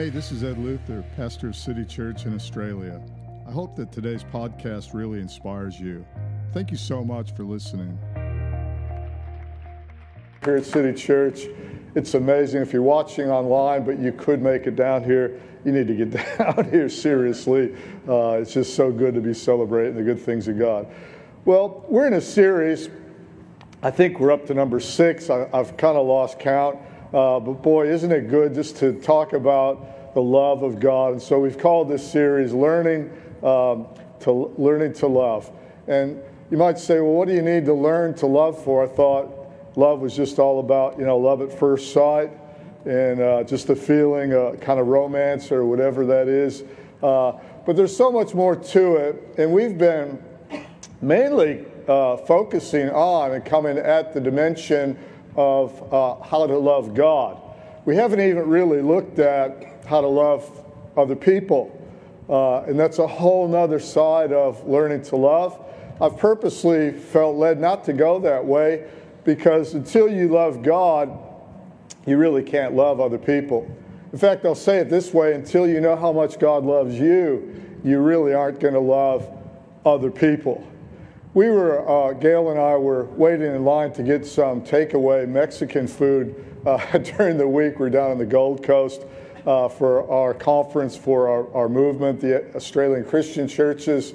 Hey, this is Ed Luther, pastor of City Church in Australia. I hope that today's podcast really inspires you. Thank you so much for listening. Here at City Church, it's amazing. If you're watching online, but you could make it down here, you need to get down here seriously. Uh, it's just so good to be celebrating the good things of God. Well, we're in a series. I think we're up to number six. I, have kind of lost count. Uh, but boy, isn't it good just to talk about the love of God? And so we've called this series "Learning um, to Learning to Love." And you might say, "Well, what do you need to learn to love for?" I thought love was just all about you know love at first sight and uh, just a feeling, a kind of romance or whatever that is. Uh, but there's so much more to it, and we've been mainly uh, focusing on and coming at the dimension of uh, how to love God. We haven't even really looked at how to love other people. Uh, and that's a whole nother side of learning to love. I've purposely felt led not to go that way because until you love God, you really can't love other people. In fact, I'll say it this way until you know how much God loves you, you really aren't going to love other people. We were, uh, Gail and I were waiting in line to get some takeaway Mexican food uh, during the week. We are down on the Gold Coast uh, for our conference for our, our, movement, the Australian Christian Churches.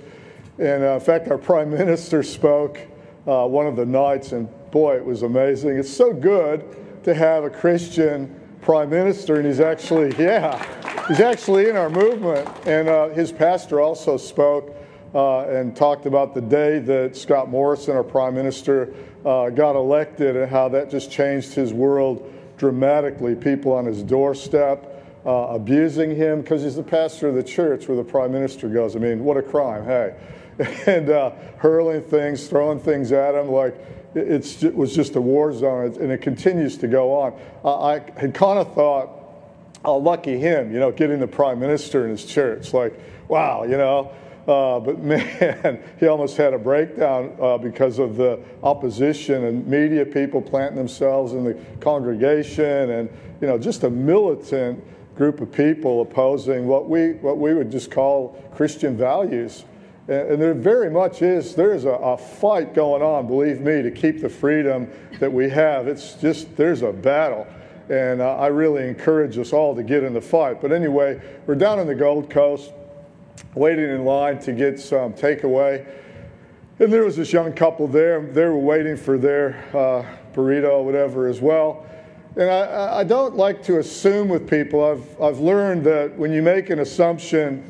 And uh, in fact, our Prime Minister spoke uh, one of the nights, and boy, it was amazing. It's so good to have a Christian Prime Minister, and he's actually, yeah, he's actually in our movement. And uh, his pastor also spoke uh, and talked about the day that Scott Morrison, our prime minister, uh, got elected and how that just changed his world dramatically. People on his doorstep uh, abusing him because he's the pastor of the church where the prime minister goes. I mean, what a crime, hey. and uh, hurling things, throwing things at him like it was just a war zone, and it continues to go on. I had kind of thought, oh, lucky him, you know, getting the prime minister in his church. Like, wow, you know, uh, but man, he almost had a breakdown uh, because of the opposition and media people planting themselves in the congregation, and you know, just a militant group of people opposing what we what we would just call Christian values. And, and there very much is there is a, a fight going on, believe me, to keep the freedom that we have. It's just there's a battle. And uh, I really encourage us all to get in the fight. But anyway, we're down in the Gold Coast waiting in line to get some takeaway. And there was this young couple there. They were waiting for their uh, burrito or whatever as well. And I, I, don't like to assume with people. I've, I've learned that when you make an assumption,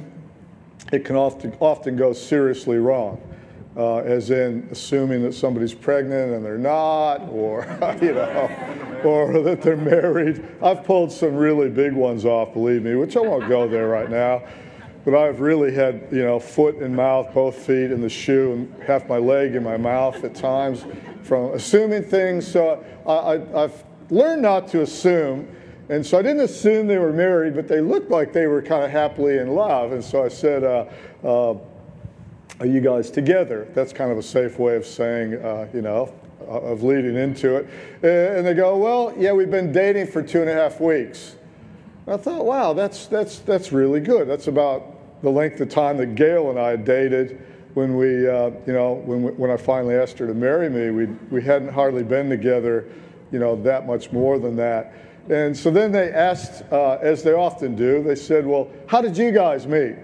it can often, often go seriously wrong. Uh, as in assuming that somebody's pregnant and they're not, or you know, or that they're married. I've pulled some really big ones off, believe me, which I won't go there right now but I've really had, you know, foot and mouth, both feet in the shoe, and half my leg in my mouth at times from assuming things. So I, have learned not to assume. And so I didn't assume they were married, but they looked like they were kind of happily in love. And so I said, uh, uh, Are you guys together? That's kind of a safe way of saying, uh, you know, of leading into it. And they go, Well, yeah, we've been dating for two and a half weeks. I thought, wow, that's, that's, that's really good. That's about the length of time that Gail and I dated when we, uh, you know, when, we, when I finally asked her to marry me, we, we hadn't hardly been together, you know, that much more than that. And so then they asked, uh, as they often do, they said, well, how did you guys meet?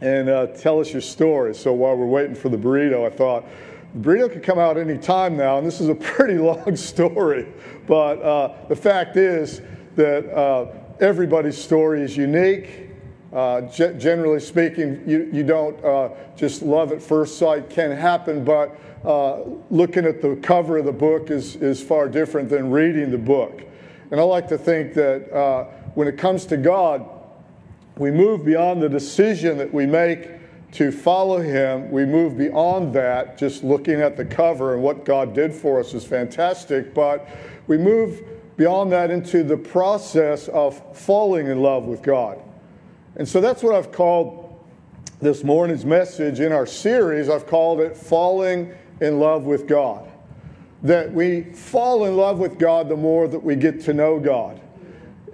And uh, tell us your story. So while we're waiting for the burrito, I thought, the burrito could come out any time now, and this is a pretty long story. But uh, the fact is that uh, everybody's story is unique uh, generally speaking, you, you don't uh, just love at first sight, can happen, but uh, looking at the cover of the book is, is far different than reading the book. And I like to think that uh, when it comes to God, we move beyond the decision that we make to follow Him. We move beyond that, just looking at the cover and what God did for us is fantastic, but we move beyond that into the process of falling in love with God. And so that's what I've called this morning's message in our series. I've called it Falling in Love with God. That we fall in love with God the more that we get to know God.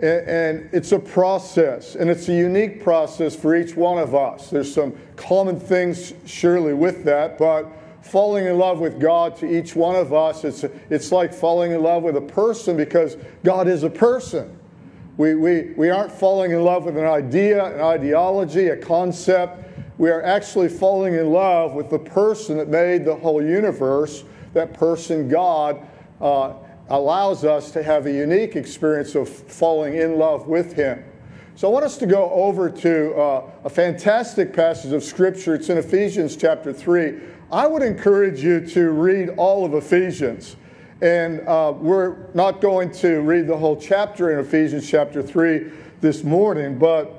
And, it's a process, and it's a unique process for each one of us. There's some common things, surely, with that, but falling in love with God to each one of us, it's, it's like falling in love with a person because God is a person. We, we, we aren't falling in love with an idea, an ideology, a concept. We are actually falling in love with the person that made the whole universe. That person, God, uh, allows us to have a unique experience of falling in love with Him. So I want us to go over to uh, a fantastic passage of Scripture. It's in Ephesians chapter 3. I would encourage you to read all of Ephesians. And uh, we're not going to read the whole chapter in Ephesians chapter 3 this morning, but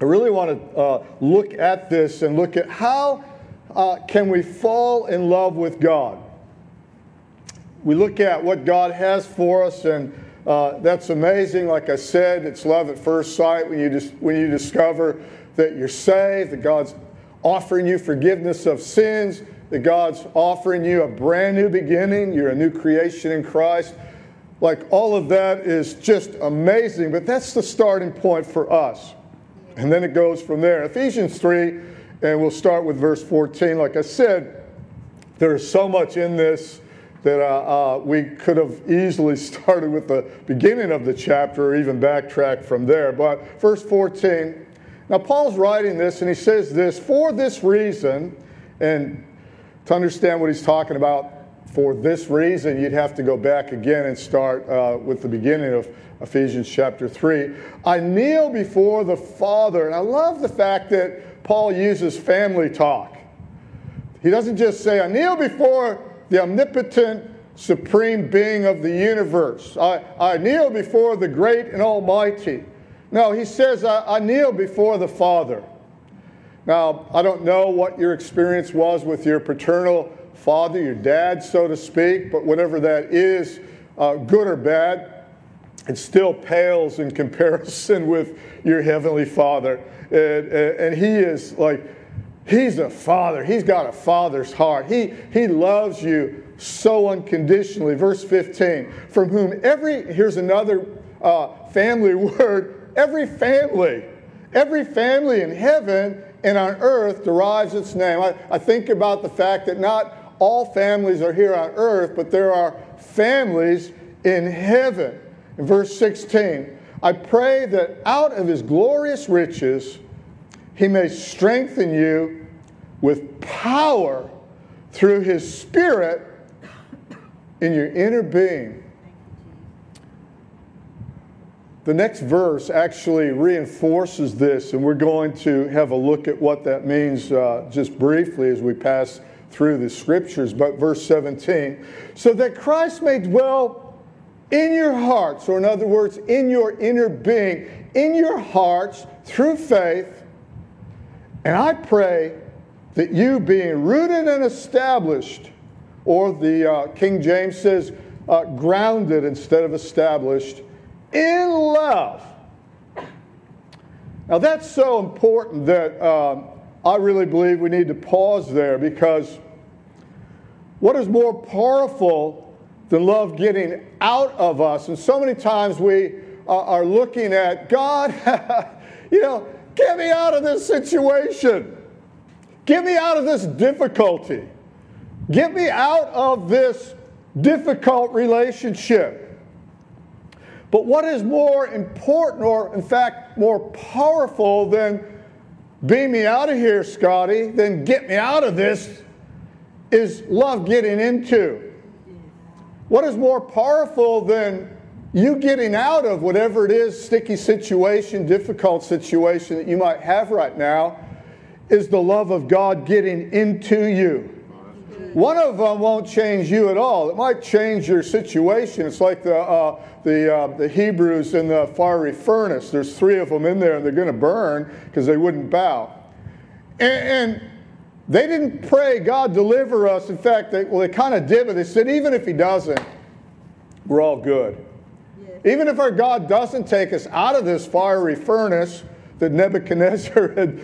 I really want to uh, look at this and look at how uh, can we fall in love with God. We look at what God has for us, and uh, that's amazing. Like I said, it's love at first sight when you, dis- when you discover that you're saved, that God's offering you forgiveness of sins, that God's offering you a brand new beginning. You're a new creation in Christ. Like all of that is just amazing, but that's the starting point for us. And then it goes from there. Ephesians 3, and we'll start with verse 14. Like I said, there's so much in this that uh, uh, we could have easily started with the beginning of the chapter or even backtrack from there. But verse 14, now Paul's writing this and he says this for this reason, and to understand what he's talking about for this reason, you'd have to go back again and start uh, with the beginning of Ephesians chapter 3. I kneel before the Father, and I love the fact that Paul uses family talk. He doesn't just say, I kneel before the omnipotent, supreme being of the universe. I, I kneel before the great and almighty. No, he says, I, I kneel before the Father. Now, I don't know what your experience was with your paternal father, your dad, so to speak, but whatever that is, uh, good or bad, it still pales in comparison with your heavenly father. And, and he is like, he's a father. He's got a father's heart. He, he loves you so unconditionally. Verse 15, from whom every, here's another uh, family word, every family, every family in heaven and on earth derives its name. I, I think about the fact that not all families are here on earth, but there are families in heaven. In verse 16, I pray that out of his glorious riches he may strengthen you with power through his spirit in your inner being the next verse actually reinforces this, and we're going to have a look at what that means uh, just briefly as we pass through the scriptures. But verse 17, so that Christ may dwell in your hearts, or in other words, in your inner being, in your hearts through faith. And I pray that you, being rooted and established, or the uh, King James says, uh, grounded instead of established, in love. Now, that's so important that um, I really believe we need to pause there because what is more powerful than love getting out of us? And so many times we are looking at God, you know, get me out of this situation, get me out of this difficulty, get me out of this difficult relationship. But what is more important, or in fact more powerful than beam me out of here, Scotty, than get me out of this, is love getting into. What is more powerful than you getting out of whatever it is, sticky situation, difficult situation that you might have right now, is the love of God getting into you. One of them won't change you at all. It might change your situation. It's like the, uh, the, uh, the Hebrews in the fiery furnace. There's three of them in there, and they're going to burn because they wouldn't bow. And, and, they didn't pray, God, deliver us. In fact, they, well, they kind of did, but they said, even if He doesn't, we're all good. Yes. Even if our God doesn't take us out of this fiery furnace, that Nebuchadnezzar had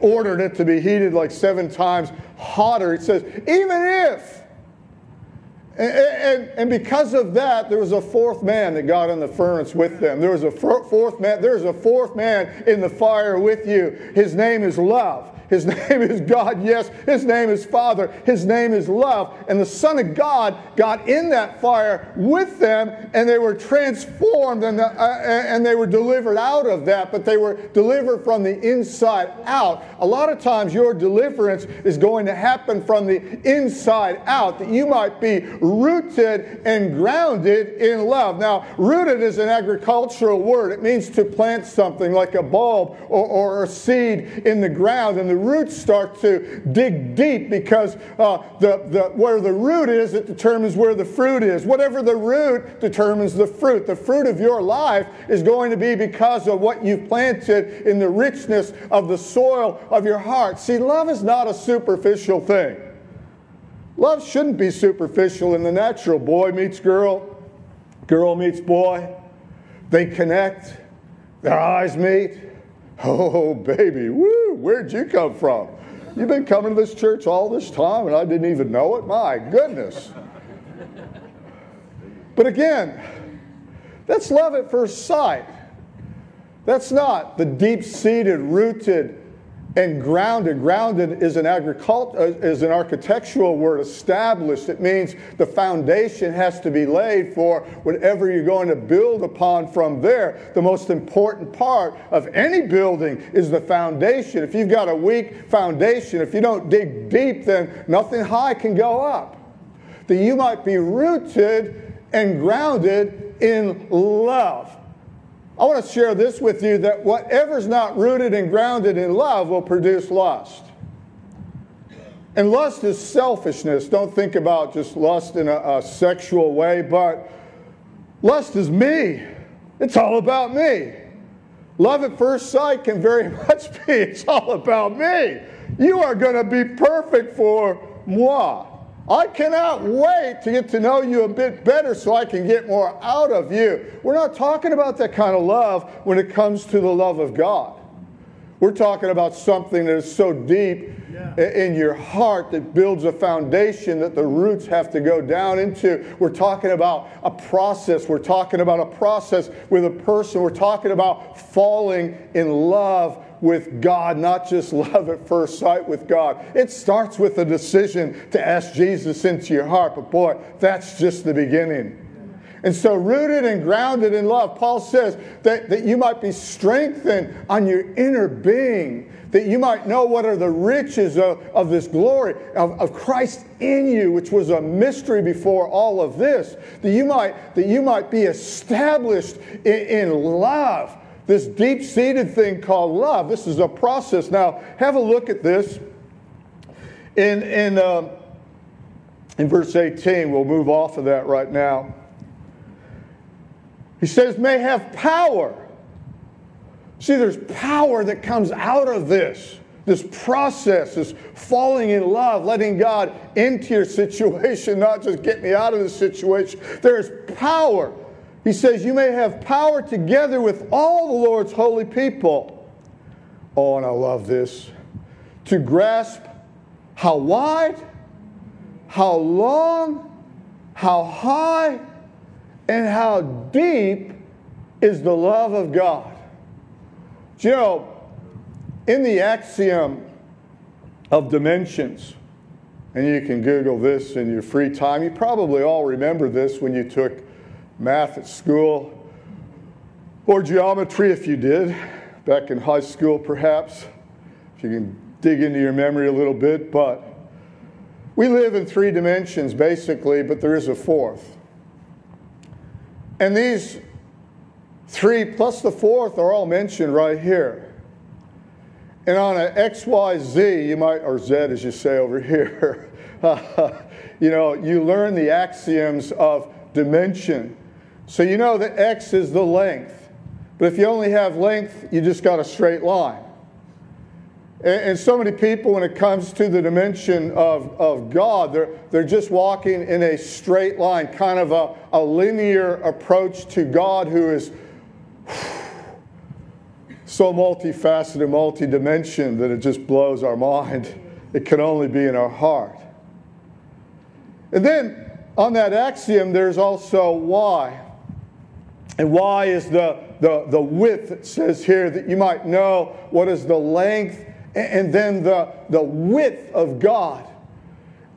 ordered it to be heated like seven times hotter. It says, even if, And, and, and, because of that, there was a fourth man that got in the furnace with them. There was a fourth man. There's a fourth man in the fire with you. His name is love. His name is God, yes. His name is Father. His name is love. And the Son of God got in that fire with them, and they were transformed and, uh, and they were delivered out of that, but they were delivered from the inside out. A lot of times, your deliverance is going to happen from the inside out, that you might be rooted and grounded in love. Now, rooted is an agricultural word, it means to plant something like a bulb or, or a seed in the ground. And the roots start to dig deep because uh, the, the, where the root is, it determines where the fruit is. Whatever the root determines the fruit. The fruit of your life is going to be because of what you've planted in the richness of the soil of your heart. See, love is not a superficial thing. Love shouldn't be superficial in the natural. Boy meets girl, girl meets boy. They connect, their eyes meet Oh, baby, woo, where'd you come from? You've been coming to this church all this time and I didn't even know it? My goodness. But again, that's love at first sight. That's not the deep seated, rooted, and grounded. Grounded is an, agricult- uh, is an architectural word, established. It means the foundation has to be laid for whatever you're going to build upon from there. The most important part of any building is the foundation. If you've got a weak foundation, if you don't dig deep, then nothing high can go up. That you might be rooted and grounded in love. I want to share this with you that whatever's not rooted and grounded in love will produce lust. And lust is selfishness. Don't think about just lust in a, a sexual way, but lust is me. It's all about me. Love at first sight can very much be it's all about me. You are going to be perfect for moi. I cannot wait to get to know you a bit better so I can get more out of you. We're not talking about that kind of love when it comes to the love of God. We're talking about something that is so deep yeah. in your heart that builds a foundation that the roots have to go down into. We're talking about a process. We're talking about a process with a person. We're talking about falling in love with God, not just love at first sight with God. It starts with a decision to ask Jesus into your heart, but boy, that's just the beginning. And so, rooted and grounded in love, Paul says that, that you might be strengthened on your inner being, that you might know what are the riches of, of this glory of, of Christ in you, which was a mystery before all of this, that you might, that you might be established in, in love this deep seated thing called love. This is a process. Now, have a look at this. In, in, uh, in verse 18, we'll move off of that right now. He says, may have power. See, there's power that comes out of this. This process, this falling in love, letting God into your situation, not just get me out of the situation. There's power he says, You may have power together with all the Lord's holy people. Oh, and I love this. To grasp how wide, how long, how high, and how deep is the love of God. Do you know, in the axiom of dimensions, and you can Google this in your free time, you probably all remember this when you took math at school, or geometry if you did, back in high school perhaps, if you can dig into your memory a little bit. But we live in three dimensions basically, but there is a fourth. And these three plus the fourth are all mentioned right here. And on an XYZ, you might, or Z as you say over here, you know, you learn the axioms of dimension. So you know that x is the length. But if you only have length, you just got a straight line. And, so many people, when it comes to the dimension of, of God, they're, they're just walking in a straight line, kind of a, a linear approach to God who is so multifaceted, multidimensional that it just blows our mind. It can only be in our heart. And then on that axiom, there's also y. And why is the, the, the width, it says here, that you might know what is the length and then the, the width of God.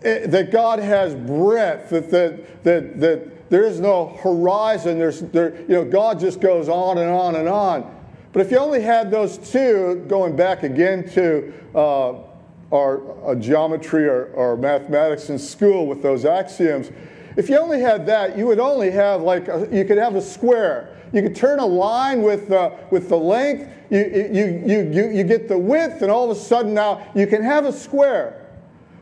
Eh, that God has breadth, that, that, that, that there is no horizon. There's, there, you know, God just goes on and on and on. But if you only had those two, going back again to uh, our uh, geometry or, or, mathematics in school with those axioms, if you only had that, you would only have like, a, you could have a square. You could turn a line with, with the length, you, you, you, you, you get the width, and all of a sudden now you can have a square.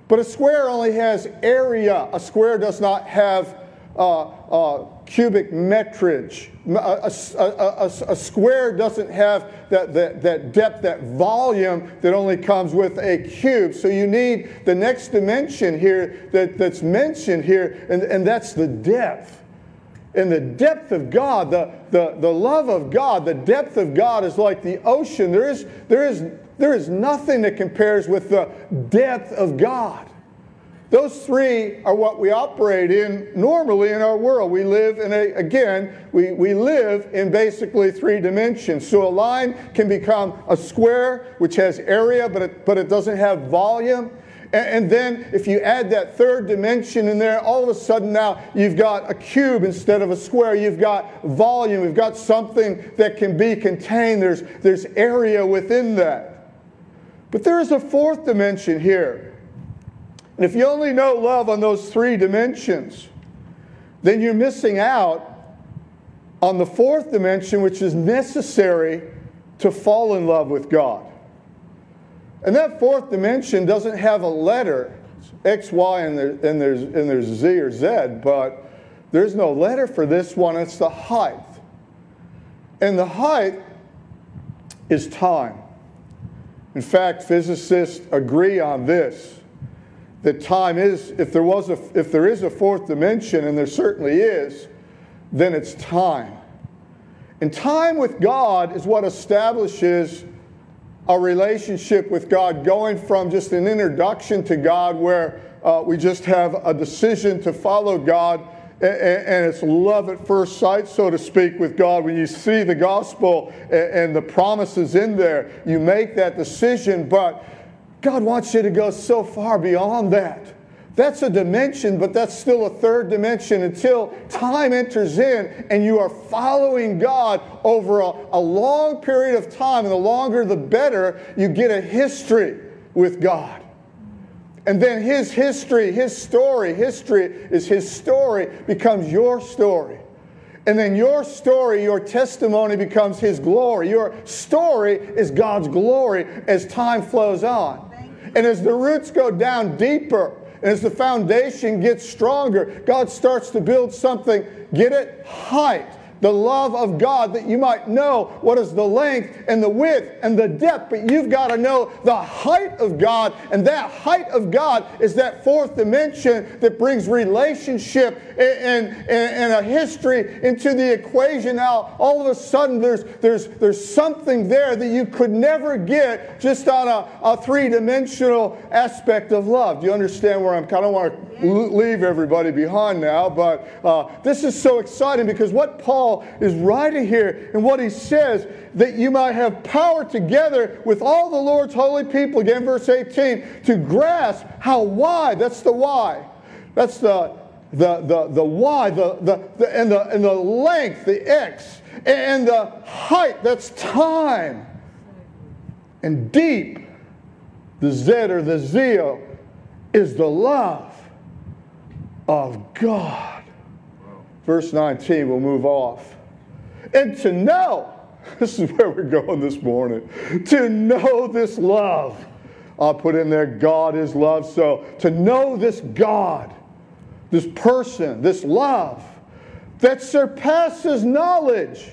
But a square only has area. A square does not have uh, uh, cubic metrage. A, a, a, a, square doesn't have that, that, that depth, that volume that only comes with a cube. So you need the next dimension here that, that's mentioned here, and, and that's the depth. And the depth of God, the, the, the love of God, the depth of God is like the ocean. There is, there, is, there is nothing that compares with the depth of God. Those three are what we operate in normally in our world. We live in a, again, we, we live in basically three dimensions. So a line can become a square, which has area, but it, but it doesn't have volume. And, then if you add that third dimension in there, all of a sudden now you've got a cube instead of a square. You've got volume. You've got something that can be contained. There's, there's area within that. But there is a fourth dimension here. And if you only know love on those three dimensions, then you're missing out on the fourth dimension, which is necessary to fall in love with God. And that fourth dimension doesn't have a letter, X, Y, and, there, and, there's, and there's Z or Z, but there's no letter for this one. It's the height. And the height is time. In fact, physicists agree on this that time is, if there, was a, if there is a fourth dimension, and there certainly is, then it's time. And time with God is what establishes a relationship with God, going from just an introduction to God where uh, we just have a decision to follow God and it's love at first sight, so to speak, with God. When you see the gospel and the promises in there, you make that decision. But God wants you to go so far beyond that. That's a dimension, but that's still a third dimension until time enters in and you are following God over a, a, long period of time. And the longer, the better. You get a history with God. And then His history, His story, history is His story, becomes your story. And then your story, your testimony becomes His glory. Your story is God's glory as time flows on. And as the roots go down deeper, and as the foundation gets stronger, God starts to build something, get it? Height the love of God that you might know what is the length and the width and the depth. But you've got to know the height of God. And that height of God is that fourth dimension that brings relationship and, and, and a history into the equation. Now, all of a sudden, there's, there's, there's something there that you could never get just on a, a three dimensional aspect of love. Do you understand where I'm kind of want to leave everybody behind now? But uh, this is so exciting because what Paul Paul is writing here and what he says that you might have power together with all the Lord's holy people, again, verse 18, to grasp how wide, that's the why, that's the the, the, the why, the, the, the, and, the, and the length, the X, and the height, that's time, and deep, the Z or the Zeal, is the love of God verse 19, we'll move off. And to know, this is where we're going this morning, to know this love. I'll put in there, God is love. So to know this God, this person, this love that surpasses knowledge.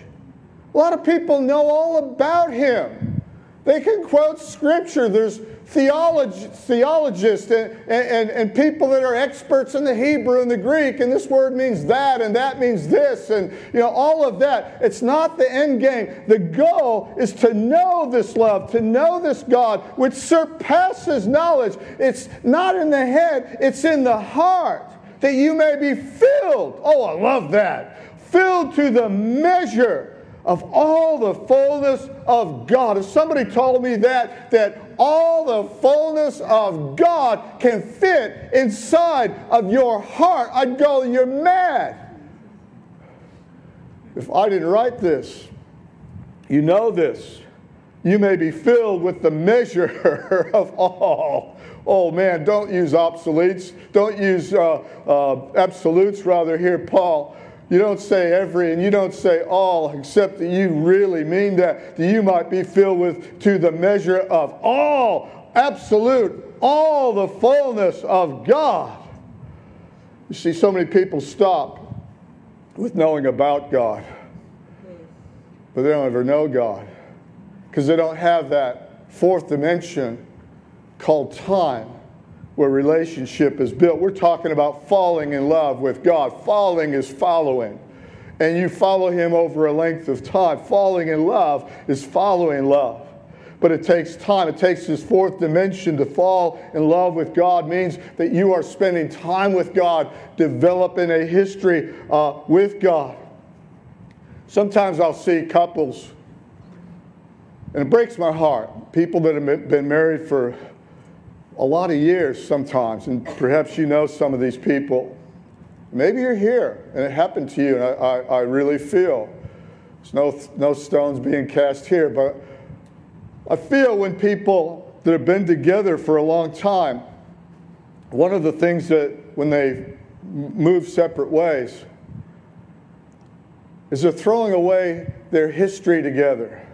A lot of people know all about him. They can quote scripture. There's theolog- theologists and, and, and people that are experts in the Hebrew and the Greek, and this word means that, and that means this, and you know, all of that. It's not the end game. The goal is to know this love, to know this God, which surpasses knowledge. It's not in the head, it's in the heart. that you may be filled. Oh, I love that. Filled to the measure of all the fullness of God. If somebody told me that, that all the fullness of God can fit inside of your heart, I'd go, You're mad. If I didn't write this, you know this. You may be filled with the measure of all. Oh man, don't use obsoletes. Don't use uh, uh, absolutes, rather, here, Paul. You don't say every and you don't say all, except that you really mean that, that you might be filled with to the measure of all, absolute, all the fullness of God. You see, so many people stop with knowing about God, but they don't ever know God because they don't have that fourth dimension called time where relationship is built. We're talking about falling in love with God. Falling is following. And you follow Him over a length of time. Falling in love is following love. But it takes time. It takes this fourth dimension to fall in love with God means that you are spending time with God, developing a history uh, with God. Sometimes I'll see couples, and it breaks my heart. People that have been married for a lot of years sometimes, and perhaps you know some of these people. Maybe you're here and it happened to you, and I, I, I really feel there's no, no stones being cast here, but I feel when people that have been together for a long time, one of the things that when they move separate ways is they're throwing away their history together.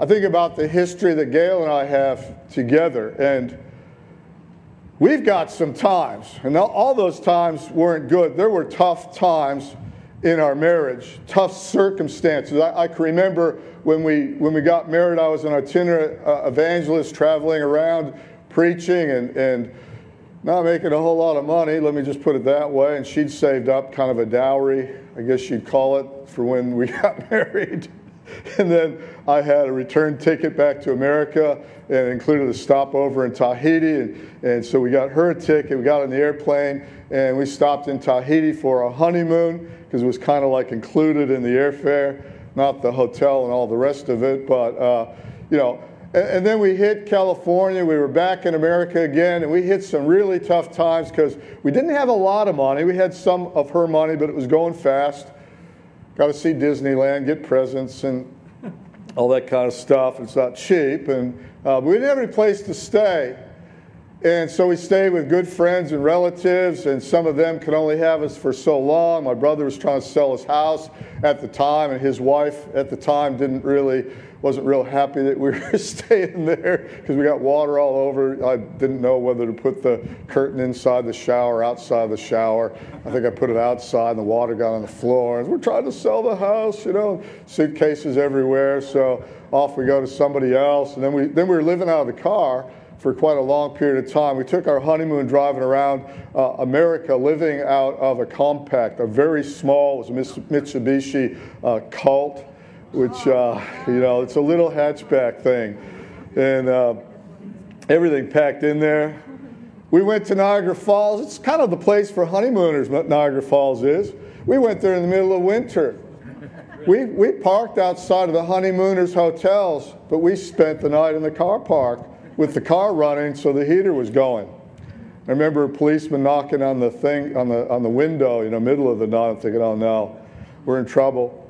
I think about the history that Gail and I have together, and we've got some times, and all those times weren't good. There were tough times in our marriage, tough circumstances. I, I can remember when we when we got married, I was an itinerant uh, evangelist traveling around preaching and and not making a whole lot of money. Let me just put it that way. And she'd saved up kind of a dowry, I guess you'd call it, for when we got married. and then I had a return ticket back to America and included a stopover in Tahiti. And, and so we got her a ticket, we got on the airplane, and we stopped in Tahiti for a honeymoon because it was kind of like included in the airfare, not the hotel and all the rest of it. But, uh, you know, and, and then we hit California. We were back in America again, and we hit some really tough times because we didn't have a lot of money. We had some of her money, but it was going fast got to see Disneyland, get presents, and all that kind of stuff. It's not cheap, and uh, we didn't have any place to stay. And so we stayed with good friends and relatives, and some of them could only have us for so long. My brother was trying to sell his house at the time, and his wife at the time didn't really wasn't real happy that we were staying there because we got water all over. I didn't know whether to put the curtain inside the shower, outside the shower. I think I put it outside, and the water got on the floor. And we're trying to sell the house, you know, suitcases everywhere. So off we go to somebody else, and then we then we were living out of the car for quite a long period of time. We took our honeymoon driving around uh, America, living out of a compact, a very small, it was a Mitsubishi uh, Colt which, uh, you know, it's a little hatchback thing. And uh, everything packed in there. We went to Niagara Falls. It's kind of the place for honeymooners, Niagara Falls is. We went there in the middle of winter. We, we parked outside of the honeymooners' hotels, but we spent the night in the car park with the car running so the heater was going. I remember a policeman knocking on the thing on the on the window, you know, middle of the night. I'm thinking, oh no, we're in trouble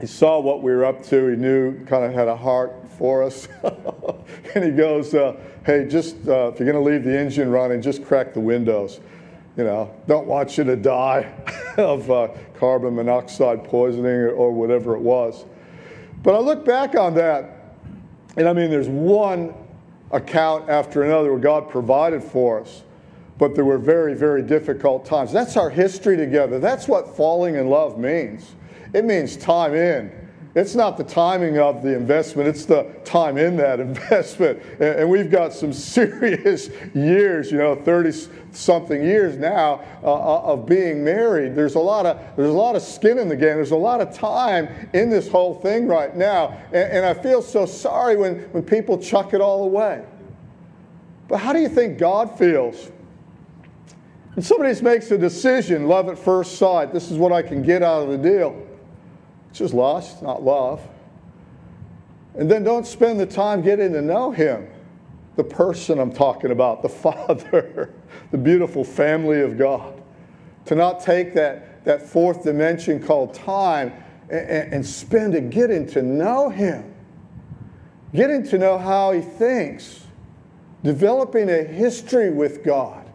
he saw what we were up to. He knew, kind of had a heart for us. and he goes, uh, Hey, just uh, if you're going to leave the engine running, just crack the windows. You know, don't want you to die of uh, carbon monoxide poisoning or, or whatever it was. But I look back on that, and I mean, there's one account after another where God provided for us. But there were very, very difficult times. That's our history together. That's what falling in love means. It means time in. It's not the timing of the investment, it's the time in that investment. And, we've got some serious years, you know, 30 something years now uh, uh, of being married. There's a lot of there's a lot of skin in the game. There's a lot of time in this whole thing right now. And, and I feel so sorry when, when people chuck it all away. But how do you think God feels? And somebody makes a decision, love at first sight, this is what I can get out of the deal. It's just lust, not love. And then don't spend the time getting to know him, the person I'm talking about, the Father, the beautiful family of God. To not take that, that fourth dimension called time and, and spend it getting to know him, getting to know how he thinks, developing a history with God.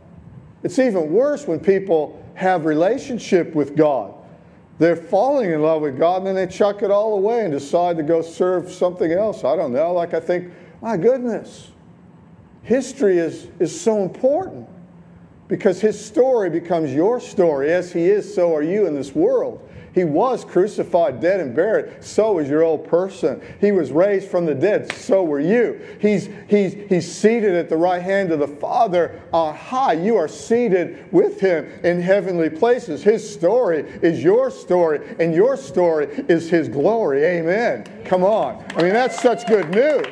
It's even worse when people have relationship with God they're falling in love with God and then they chuck it all away and decide to go serve something else. I don't know. Like I think, my goodness, history is, is so important because his story becomes your story. As he is, so are you in this world. He was crucified, dead, and buried. So is your old person. He was raised from the dead. So were you. He's, he's, he's seated at the right hand of the Father on high. You are seated with him in heavenly places. His story is your story, and your story is his glory. Amen. Come on. I mean, that's such good news.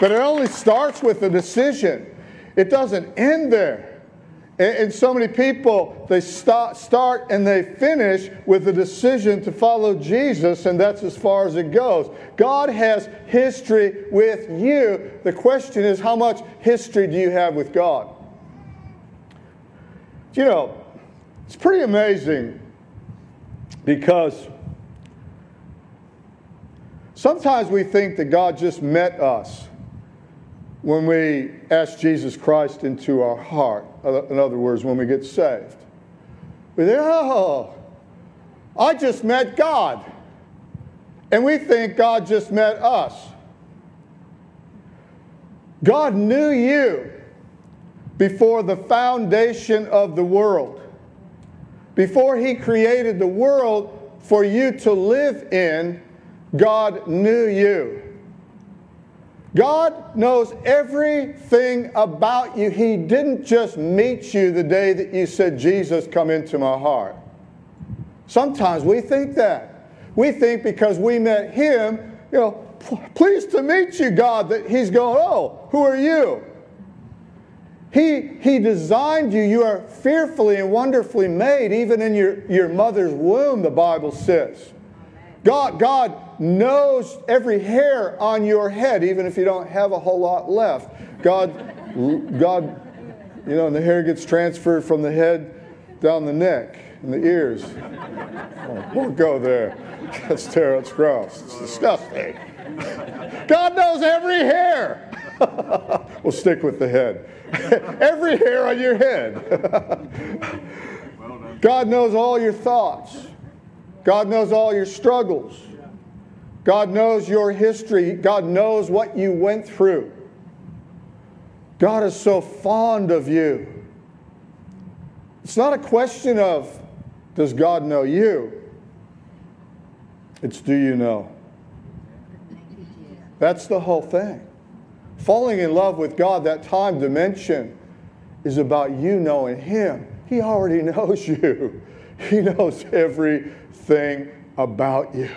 But it only starts with a decision, it doesn't end there. And, so many people, they start, start and they finish with the decision to follow Jesus, and that's as far as it goes. God has history with you. The question is, how much history do you have with God? You know, it's pretty amazing because sometimes we think that God just met us when we ask Jesus Christ into our heart. In other words, when we get saved. We think, oh, I just met God. And we think God just met us. God knew you before the foundation of the world. Before He created the world for you to live in, God knew you. God knows everything about you. He didn't just meet you the day that you said, Jesus, come into my heart. Sometimes we think that. We think because we met him, you know, pleased to meet you, God, that he's going, oh, who are you? He, he designed you. You are fearfully and wonderfully made, even in your, your mother's womb, the Bible says. God, God knows every hair on your head, even if you don't have a whole lot left. God, God, you know, and the hair gets transferred from the head down the neck and the ears. Oh, won't go there. That's terrible. It's gross. It's disgusting. God knows every hair. we'll stick with the head. every hair on your head. God knows all your thoughts. God knows all your struggles. God knows your history. God knows what you went through. God is so fond of you. It's not a question of does God know you? It's do you know? That's the whole thing. Falling in love with God, that time dimension, is about you knowing Him. He already knows you, He knows everything about you.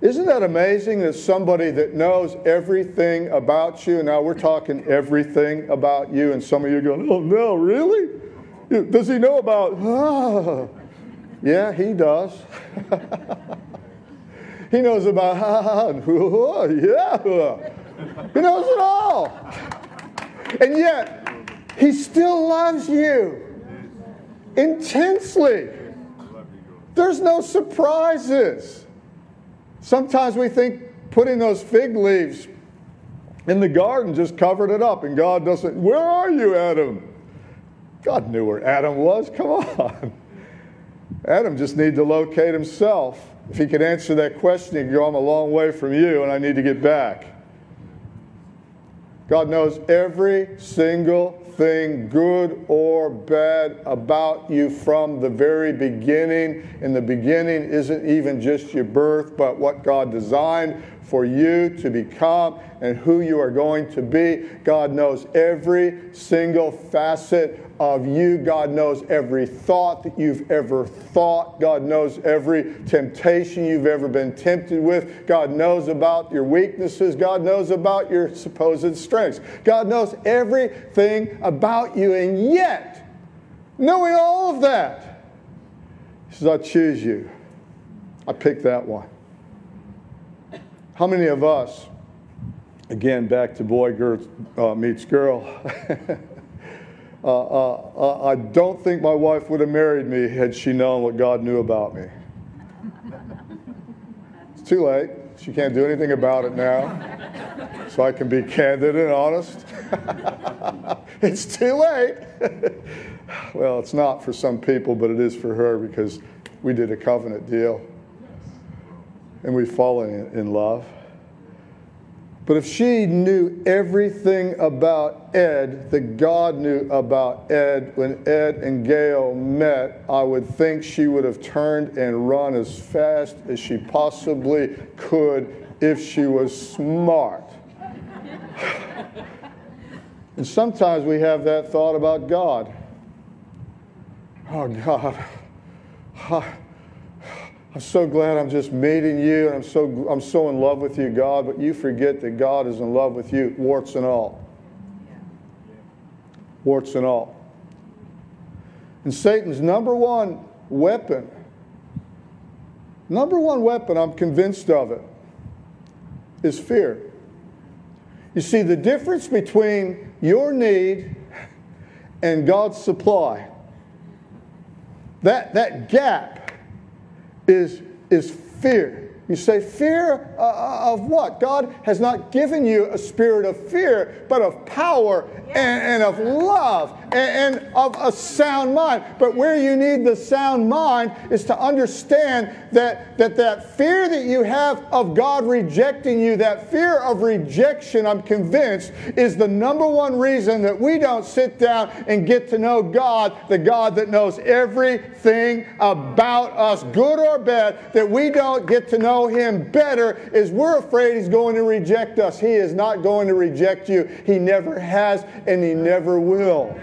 Isn't that amazing that somebody that knows everything about you, now we're talking everything about you, and some of you are going, oh no, really? Does he know about, ah. Yeah, he does. he knows about, ah, yeah. He knows it all. And yet, he still loves you intensely. There's no surprises. Sometimes we think putting those fig leaves in the garden just covered it up, and God doesn't. Where are you, Adam? God knew where Adam was. Come on. Adam just needed to locate himself. If he could answer that question, he'd go, I'm a long way from you, and I need to get back. God knows every single thing, good or bad, about you from the very beginning. And the beginning isn't even just your birth, but what God designed for you to become and who you are going to be. God knows every single facet of you. God knows every thought that you've ever thought. God knows every temptation you've ever been tempted with. God knows about your weaknesses. God knows about your supposed strengths. God knows everything about you. And yet, knowing all of that. He says, I choose you. I pick that one. How many of us, again, back to boy girl, uh, meets girl, uh, uh, uh, I don't think my wife would have married me had she known what God knew about me. It's too late. She can't do anything about it now. So I can be candid and honest. it's too late. well, it's not for some people, but it is for her because we did a covenant deal and we've fallen in love. But if she knew everything about Ed that God knew about Ed when Ed and Gail met, I would think she would have turned and run as fast as she possibly could if she was smart. and sometimes we have that thought about God. Oh, God. Ah. I'm so glad I'm just meeting you, and I'm so, I'm so in love with you, God, but you forget that God is in love with you, warts and all. Warts and all. And Satan's number one weapon, number one weapon, I'm convinced of it, is fear. You see, the difference between your need and God's supply, that, that gap is, is fear. You say, fear uh, uh, of what? God has not given you a spirit of fear, but of power and, and of love and, and, of a sound mind. But where you need the sound mind is to understand that, that that fear that you have of God rejecting you, that fear of rejection, I'm convinced, is the number one reason that we don't sit down and get to know God, the God that knows everything about us, good or bad, that we don't get to know Him better is we're afraid He's going to reject us. He is not going to reject you. He never has and He never will.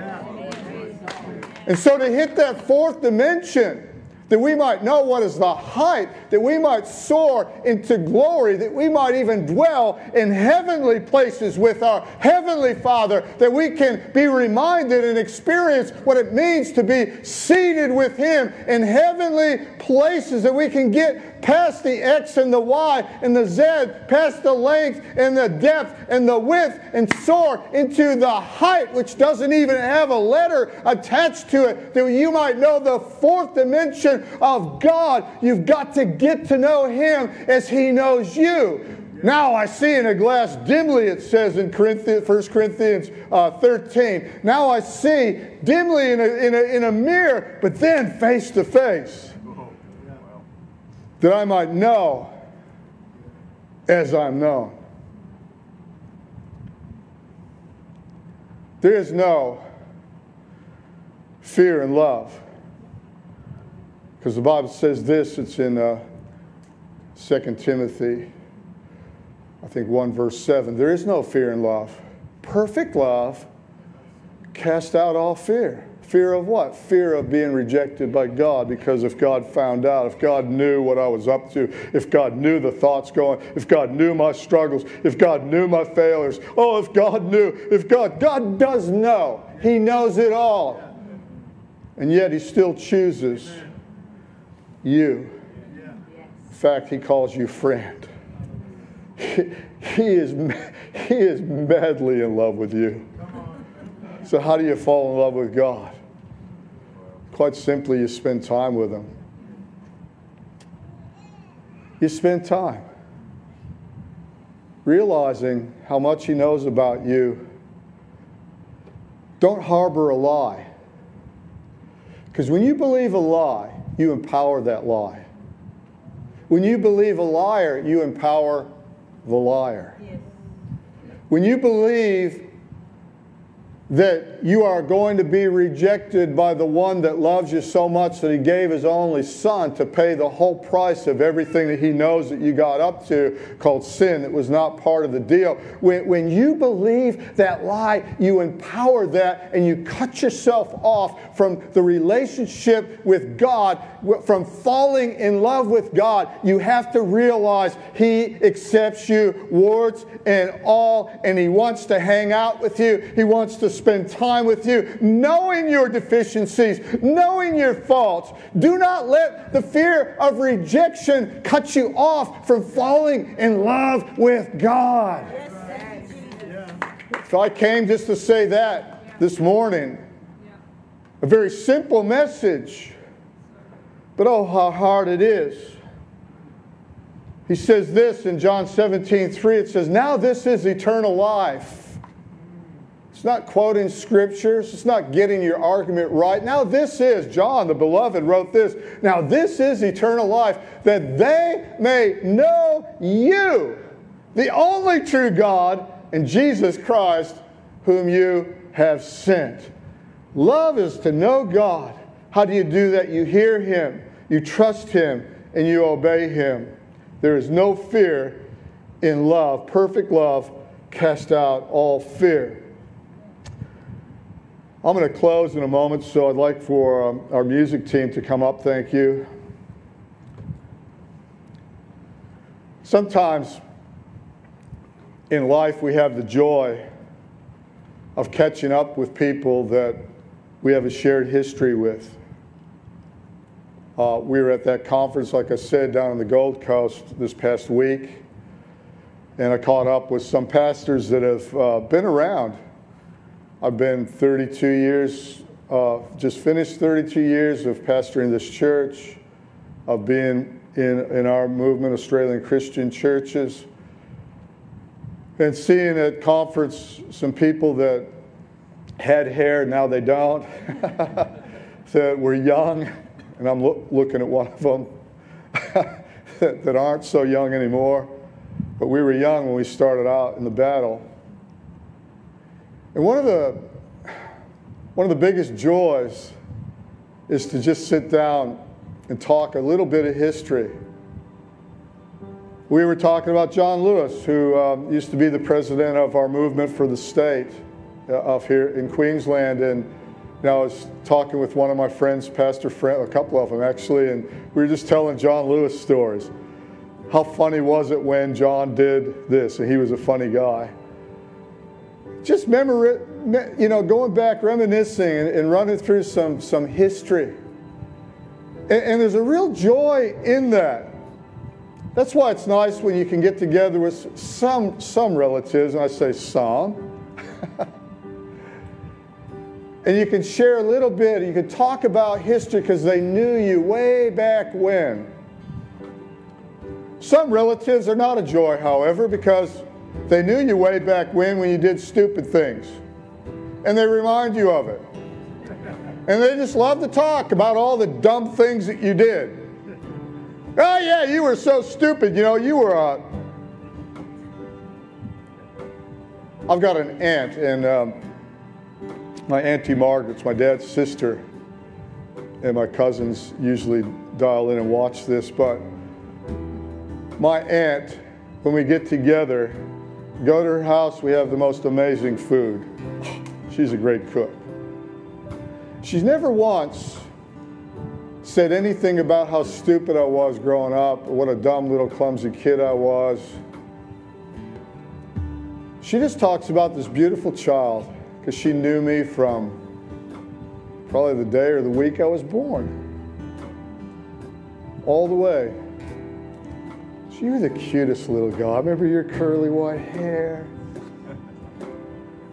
And so to hit that fourth dimension, that we might know what is the height, that we might soar into glory, that we might even dwell in heavenly places with our heavenly Father, that we can be reminded and experience what it means to be seated with Him in heavenly places, that we can get past the X and the Y and the Z, past the length and the depth and the width, and soar into the height, which doesn't even have a letter attached to it, that you might know the fourth dimension of God. You've got to get to know Him as He knows you. Now I see in a glass dimly, it says in Corinthians, 1 Corinthians uh, 13. Now I see dimly in a, in, a, in a mirror, but then face to face that I might know as I'm known. There is no fear in love. Because the Bible says this, it's in uh, 2 Timothy, I think 1 verse 7. There is no fear in love. Perfect love cast out all fear. Fear of what? Fear of being rejected by God because if God found out, if God knew what I was up to, if God knew the thoughts going, if God knew my struggles, if God knew my failures, oh, if God knew, if God, God does know. He knows it all. And yet He still chooses you. In fact, He calls you friend. He, he is, he is madly in love with you. So, how do you fall in love with God? Quite simply, you spend time with Him. You spend time realizing how much He knows about you. Don't harbor a lie. Because when you believe a lie, you empower that lie. When you believe a liar, you empower the liar. Yes. When you believe that you are going to be rejected by the one that loves you so much that he gave his only son to pay the whole price of everything that he knows that you got up to called sin that was not part of the deal. When, when you believe that lie, you empower that and you cut yourself off from the relationship with God, from falling in love with God. You have to realize he accepts you, warts and all, and he wants to hang out with you. He wants to spend time with you, knowing your deficiencies, knowing your faults. Do not let the fear of rejection cut you off from falling in love with God. So I came just to say that this morning. A very simple message, but oh, how hard it is. He says this in John 17, 3. It says, Now this is eternal life. Not quoting scriptures, it's not getting your argument right. Now, this is, John the beloved wrote this. Now, this is eternal life, that they may know you, the only true God, and Jesus Christ, whom you have sent. Love is to know God. How do you do that? You hear Him, you trust Him, and you obey Him. There is no fear in love. Perfect love cast out all fear. I'm going to close in a moment, so I'd like for um, our music team to come up. Thank you. Sometimes in life we have the joy of catching up with people that we have a shared history with. Uh, we were at that conference, like I said, down on the Gold Coast this past week, and I caught up with some pastors that have uh, been around. I've been 32 years, uh, just finished 32 years of pastoring this church, of being in, in our movement, Australian Christian churches, and seeing at conference some people that had hair, now they don't, that were young and I'm lo- looking at one of them that, that aren't so young anymore. But we were young when we started out in the battle. And one of the one of the biggest joys is to just sit down and talk a little bit of history. We were talking about John Lewis, who um, used to be the president of our movement for the state uh, of here in Queensland, and now, I was talking with one of my friends, Pastor Friend, a couple of them actually, and we were just telling John Lewis stories. How funny was it when John did this? And he was a funny guy. Just memory, you know, going back, reminiscing, and, and running through some, some history. And, and there's a real joy in that. That's why it's nice when you can get together with some, some relatives, and I say some. and you can share a little bit. You can talk about history because they knew you way back when. Some relatives are not a joy, however, because they knew you way back when when you did stupid things. And they remind you of it. And they just love to talk about all the dumb things that you did. Oh, yeah, you were so stupid. You know, you were a. I've got an aunt, and um, my Auntie Margaret's my dad's sister, and my cousins usually dial in and watch this, but my aunt, when we get together, go to her house, we have the most amazing food. She's a great cook. She's never once said anything about how stupid I was growing up, or what a dumb little clumsy kid I was. She just talks about this beautiful child because she knew me from probably the day or the week I was born. All the way. So you're the cutest little girl. I remember your curly white hair.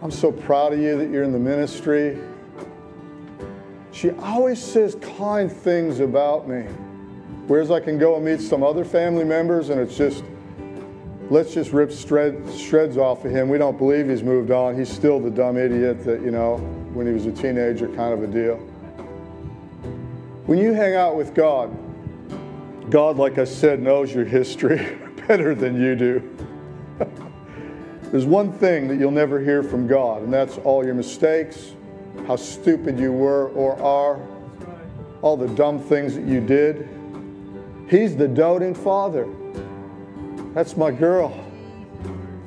I'm so proud of you that you're in the ministry. She always says kind things about me. Whereas I can go and meet some other family members and it's just let's just rip shreds off of him. We don't believe he's moved on. He's still the dumb idiot that, you know, when he was a teenager kind of a deal. When you hang out with God, God, like I said, knows your history better than you do. There's one thing that you'll never hear from God, and that's all your mistakes, how stupid you were or are, all the dumb things that you did. He's the doting father. That's my girl.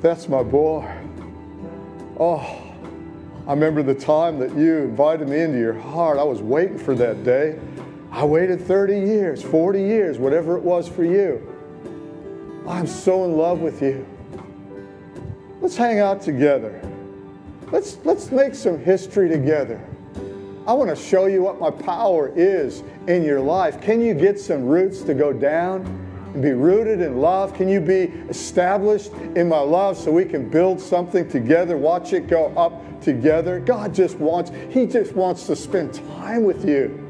That's my boy. Oh, I remember the time that you invited me into your heart. I was waiting for that day. I waited 30 years, 40 years, whatever it was for you. I'm so in love with you. Let's hang out together. let's, let's make some history together. I want to show you what my power is in your life. Can you get some roots to go down and be rooted in love? Can you be established in my love so we can build something together, watch it go up together? God just wants, He just wants to spend time with you.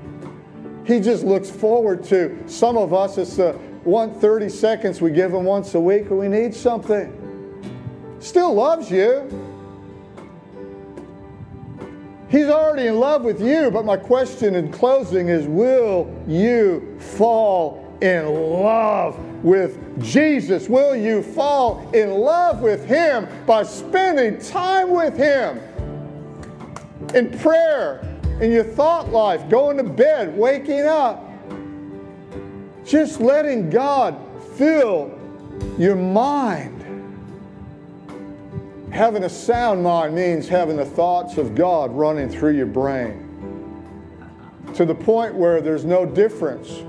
He just looks forward to some of us, it's the one 30 seconds we give Him once a week when we need something. Still loves you. He's already in love with you, but my question in closing is Will you fall in love with Jesus? Will you fall in love with Him by spending time with Him in prayer, in your thought life, going to bed, waking up? Just letting God fill your mind. Having a sound mind means having the thoughts of God running through your brain to the point where there's no difference.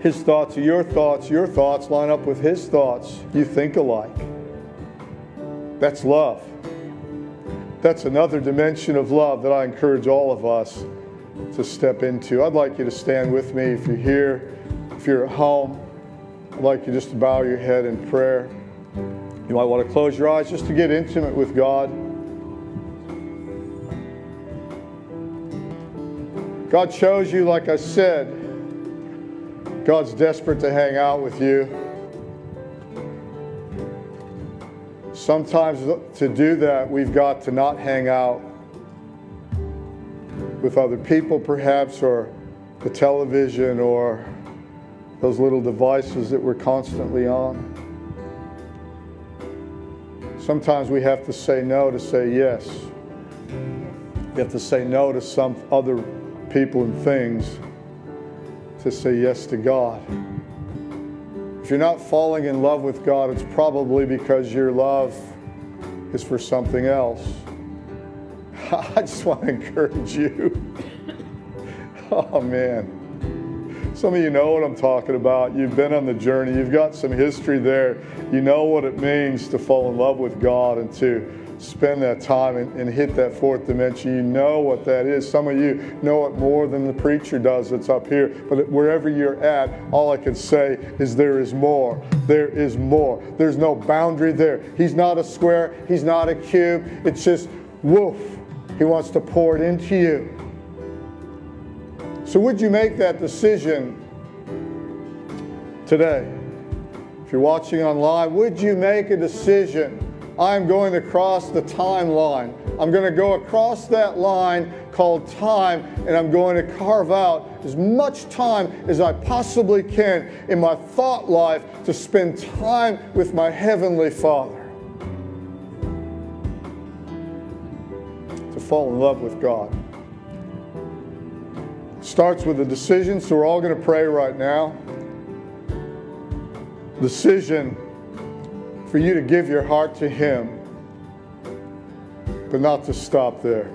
His thoughts are your thoughts, your thoughts line up with His thoughts. You think alike. That's love. That's another dimension of love that I encourage all of us to step into. I'd like you to stand with me if you're here, if you're at home. I'd like you just to bow your head in prayer. You might want to close your eyes just to get intimate with God. God chose you, like I said. God's desperate to hang out with you. Sometimes to do that, we've got to not hang out with other people, perhaps, or the television, or those little devices that we're constantly on. Sometimes we have to say no to say yes. We have to say no to some other people and things to say yes to God. If you're not falling in love with God, it's probably because your love is for something else. I just want to encourage you. Oh, man. Some of you know what I'm talking about. You've been on the journey, you've got some history there. You know what it means to fall in love with God and to spend that time and, and, hit that fourth dimension. You know what that is. Some of you know it more than the preacher does that's up here. But wherever you're at, all I can say is there is more. There is more. There's no boundary there. He's not a square, He's not a cube. It's just woof. He wants to pour it into you. So, would you make that decision today? If you're watching online, would you make a decision? I'm going to cross the timeline. I'm going to go across that line called time, and I'm going to carve out as much time as I possibly can in my thought life to spend time with my Heavenly Father. To fall in love with God starts with a decision, so we're all going to pray right now. Decision for you to give your heart to Him, but not to stop there.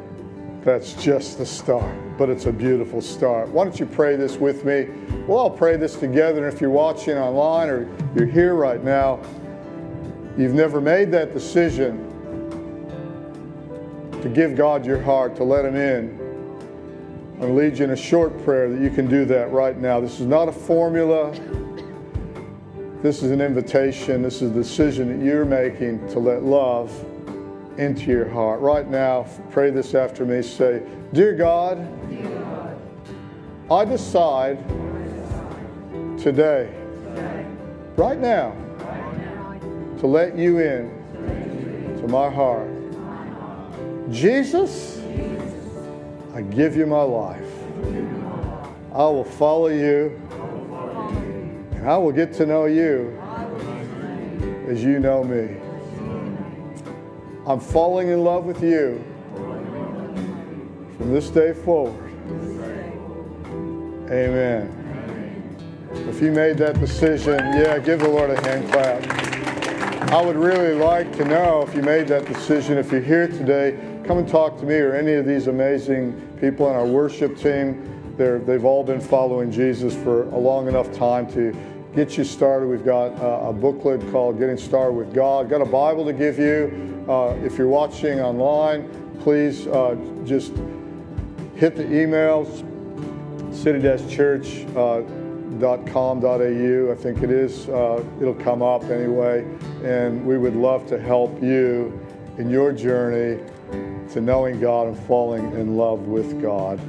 That's just the start, but it's a beautiful start. Why don't you pray this with me? We'll all pray this together. And if you're watching online or you're here right now, you've never made that decision to give God your heart, to let Him in I'm lead you in a short prayer that you can do that right now. This is not a formula. This is an invitation. This is a decision that you're making to let love into your heart. Right now, pray this after me. Say, Dear God, I decide today, right now, to let you in to my heart. Jesus, I give you my life. I will follow you. I will get to know you as you know me. I'm falling in love with you from this day forward. Amen. If you made that decision, yeah, give the Lord a hand clap. I would really like to know if you made that decision, if you're here today come and talk to me or any of these amazing people on our worship team. They're, they've all been following Jesus for a long enough time to get you started. We've got a, a booklet called Getting Started with God. Got a Bible to give you. Uh, if you're watching online, please uh, just hit the emails, city-church.com.au, I think it is. Uh, it'll come up anyway. And we would love to help you in your journey to knowing God and falling in love with God.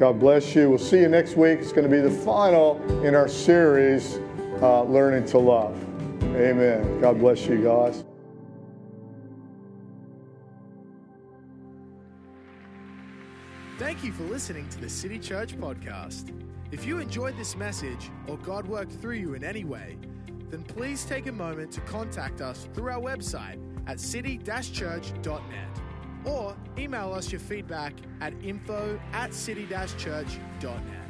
God bless you. We'll see you next week. It's going to be the final in our series, uh, Learning to Love. Amen. God bless you guys. Thank you for listening to the City Church podcast. If you enjoyed this message or God worked through you in any way, then please take a moment to contact us through our website at city-church.net or email us your feedback at info at city-church.net.